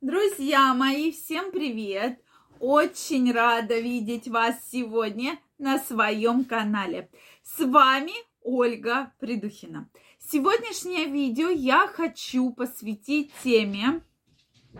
Друзья мои, всем привет! Очень рада видеть вас сегодня на своем канале. С вами Ольга Придухина. Сегодняшнее видео я хочу посвятить теме,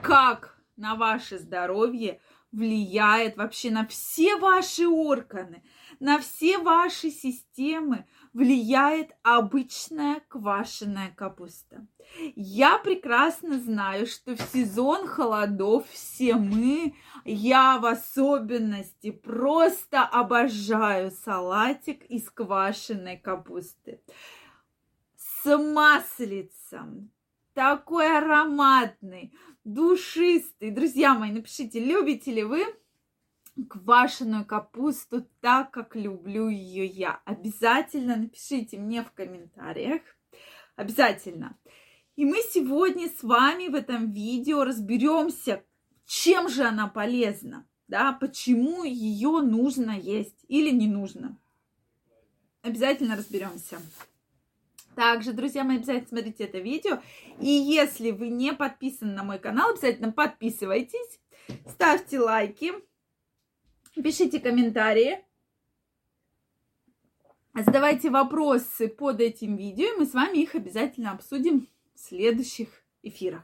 как на ваше здоровье влияет вообще на все ваши органы, на все ваши системы влияет обычная квашеная капуста. Я прекрасно знаю, что в сезон холодов все мы, я в особенности, просто обожаю салатик из квашеной капусты с маслицем, такой ароматный, душистый. Друзья мои, напишите, любите ли вы квашеную капусту так, как люблю ее я. Обязательно напишите мне в комментариях. Обязательно. И мы сегодня с вами в этом видео разберемся, чем же она полезна, да, почему ее нужно есть или не нужно. Обязательно разберемся. Также, друзья мои, обязательно смотрите это видео. И если вы не подписаны на мой канал, обязательно подписывайтесь, ставьте лайки, пишите комментарии, задавайте вопросы под этим видео, и мы с вами их обязательно обсудим в следующих эфирах.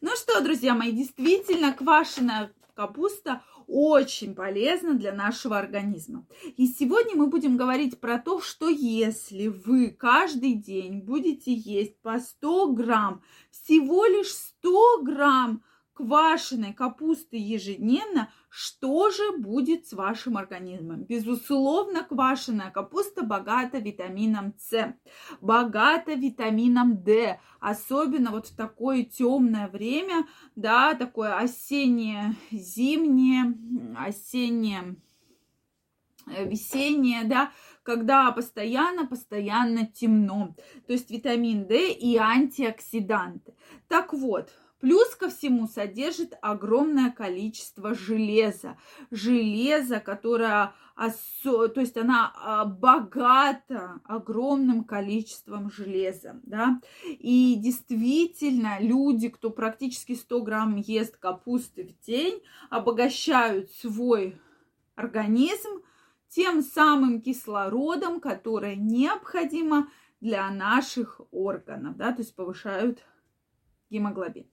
Ну что, друзья мои, действительно, квашеная капуста очень полезна для нашего организма. И сегодня мы будем говорить про то, что если вы каждый день будете есть по 100 грамм, всего лишь 100 грамм квашеной капусты ежедневно, что же будет с вашим организмом? Безусловно, квашеная капуста богата витамином С, богата витамином D, особенно вот в такое темное время, да, такое осеннее, зимнее, осеннее, э, весеннее, да, когда постоянно, постоянно темно. То есть витамин D и антиоксиданты. Так вот, Плюс ко всему содержит огромное количество железа. Железо, которое, то есть она а, богата огромным количеством железа, да. И действительно, люди, кто практически 100 грамм ест капусты в день, обогащают свой организм тем самым кислородом, который необходимо для наших органов, да, то есть повышают гемоглобин.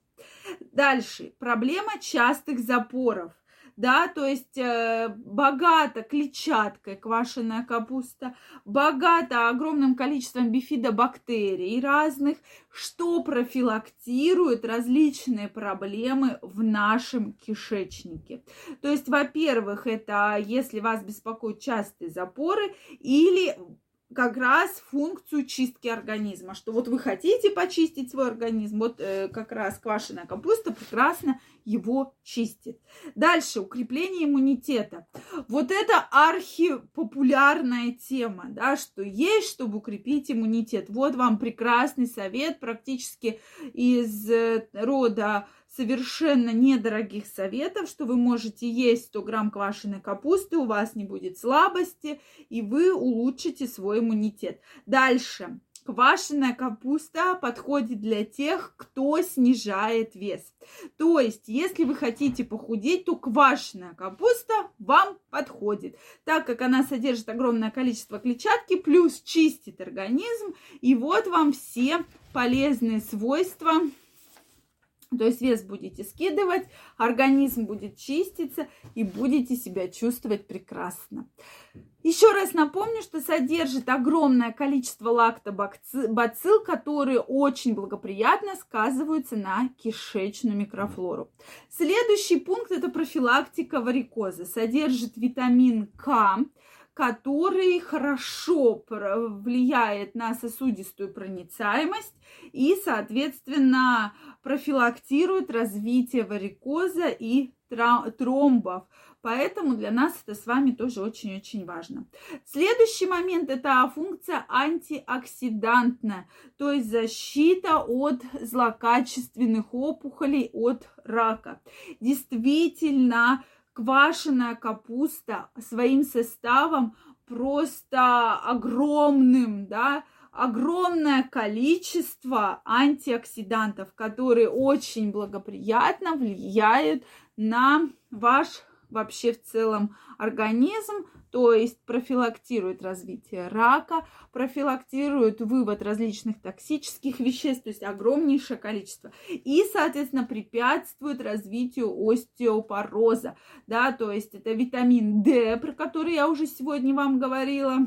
Дальше. Проблема частых запоров. Да, то есть э, богата клетчаткой квашеная капуста, богата огромным количеством бифидобактерий разных, что профилактирует различные проблемы в нашем кишечнике. То есть, во-первых, это если вас беспокоят частые запоры или как раз функцию чистки организма, что вот вы хотите почистить свой организм, вот э, как раз квашеная капуста прекрасно его чистит. Дальше, укрепление иммунитета. Вот это архипопулярная тема, да, что есть, чтобы укрепить иммунитет. Вот вам прекрасный совет практически из э, рода совершенно недорогих советов, что вы можете есть 100 грамм квашеной капусты, у вас не будет слабости, и вы улучшите свой иммунитет. Дальше. Квашеная капуста подходит для тех, кто снижает вес. То есть, если вы хотите похудеть, то квашеная капуста вам подходит, так как она содержит огромное количество клетчатки, плюс чистит организм. И вот вам все полезные свойства то есть вес будете скидывать, организм будет чиститься и будете себя чувствовать прекрасно. Еще раз напомню, что содержит огромное количество лактобацилл, которые очень благоприятно сказываются на кишечную микрофлору. Следующий пункт – это профилактика варикоза. Содержит витамин К, который хорошо влияет на сосудистую проницаемость и, соответственно, профилактирует развитие варикоза и тромбов. Поэтому для нас это с вами тоже очень-очень важно. Следующий момент – это функция антиоксидантная, то есть защита от злокачественных опухолей, от рака. Действительно, квашеная капуста своим составом просто огромным, да, огромное количество антиоксидантов, которые очень благоприятно влияют на ваш вообще в целом организм, то есть профилактирует развитие рака, профилактирует вывод различных токсических веществ, то есть огромнейшее количество, и, соответственно, препятствует развитию остеопороза, да, то есть это витамин D, про который я уже сегодня вам говорила,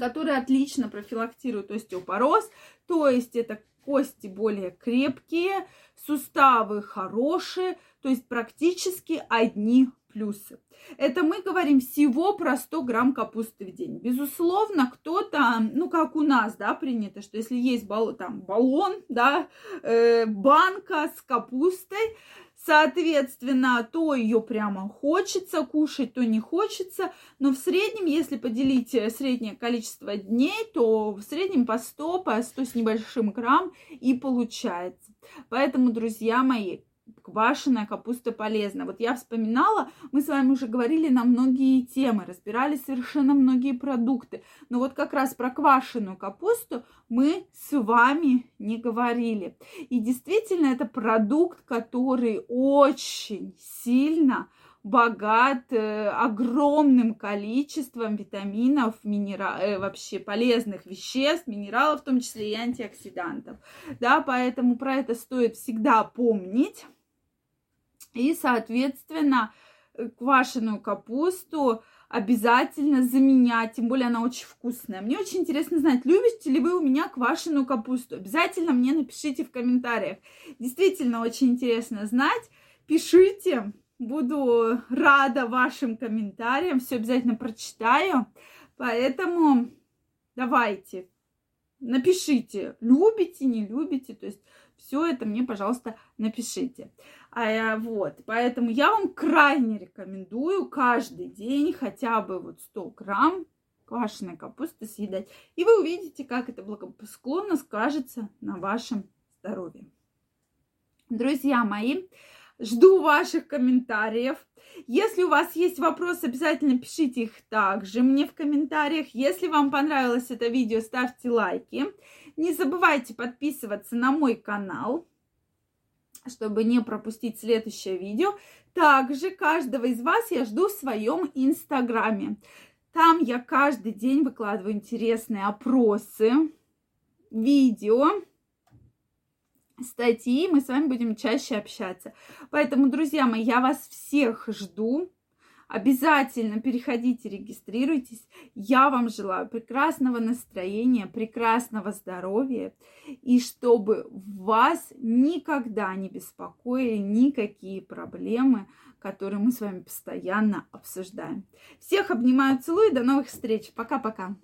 который отлично профилактирует остеопороз, то есть это кости более крепкие, суставы хорошие, то есть практически одни плюсы. Это мы говорим всего про 100 грамм капусты в день. Безусловно, кто-то, ну как у нас, да, принято, что если есть баллон, там баллон, да, э, банка с капустой, Соответственно, то ее прямо хочется кушать, то не хочется. Но в среднем, если поделить э, среднее количество дней, то в среднем по 100, по 100 с небольшим грамм и получается. Поэтому, друзья мои, квашеная капуста полезна. Вот я вспоминала, мы с вами уже говорили на многие темы, разбирали совершенно многие продукты. Но вот как раз про квашеную капусту мы с вами не говорили. И действительно, это продукт, который очень сильно богат э, огромным количеством витаминов, минера... э, вообще полезных веществ, минералов, в том числе и антиоксидантов. Да, поэтому про это стоит всегда помнить. И, соответственно, э, квашеную капусту обязательно заменять, тем более она очень вкусная. Мне очень интересно знать, любите ли вы у меня квашеную капусту. Обязательно мне напишите в комментариях. Действительно очень интересно знать. Пишите, буду рада вашим комментариям, все обязательно прочитаю. Поэтому давайте, напишите, любите, не любите, то есть все это мне, пожалуйста, напишите. А, вот, поэтому я вам крайне рекомендую каждый день хотя бы вот 100 грамм квашеной капусты съедать. И вы увидите, как это благосклонно скажется на вашем здоровье. Друзья мои, жду ваших комментариев. Если у вас есть вопросы, обязательно пишите их также мне в комментариях. Если вам понравилось это видео, ставьте лайки. Не забывайте подписываться на мой канал, чтобы не пропустить следующее видео. Также каждого из вас я жду в своем инстаграме. Там я каждый день выкладываю интересные опросы, видео, статьи. Мы с вами будем чаще общаться. Поэтому, друзья мои, я вас всех жду. Обязательно переходите, регистрируйтесь. Я вам желаю прекрасного настроения, прекрасного здоровья и чтобы вас никогда не беспокоили никакие проблемы, которые мы с вами постоянно обсуждаем. Всех обнимаю, целую, до новых встреч. Пока-пока.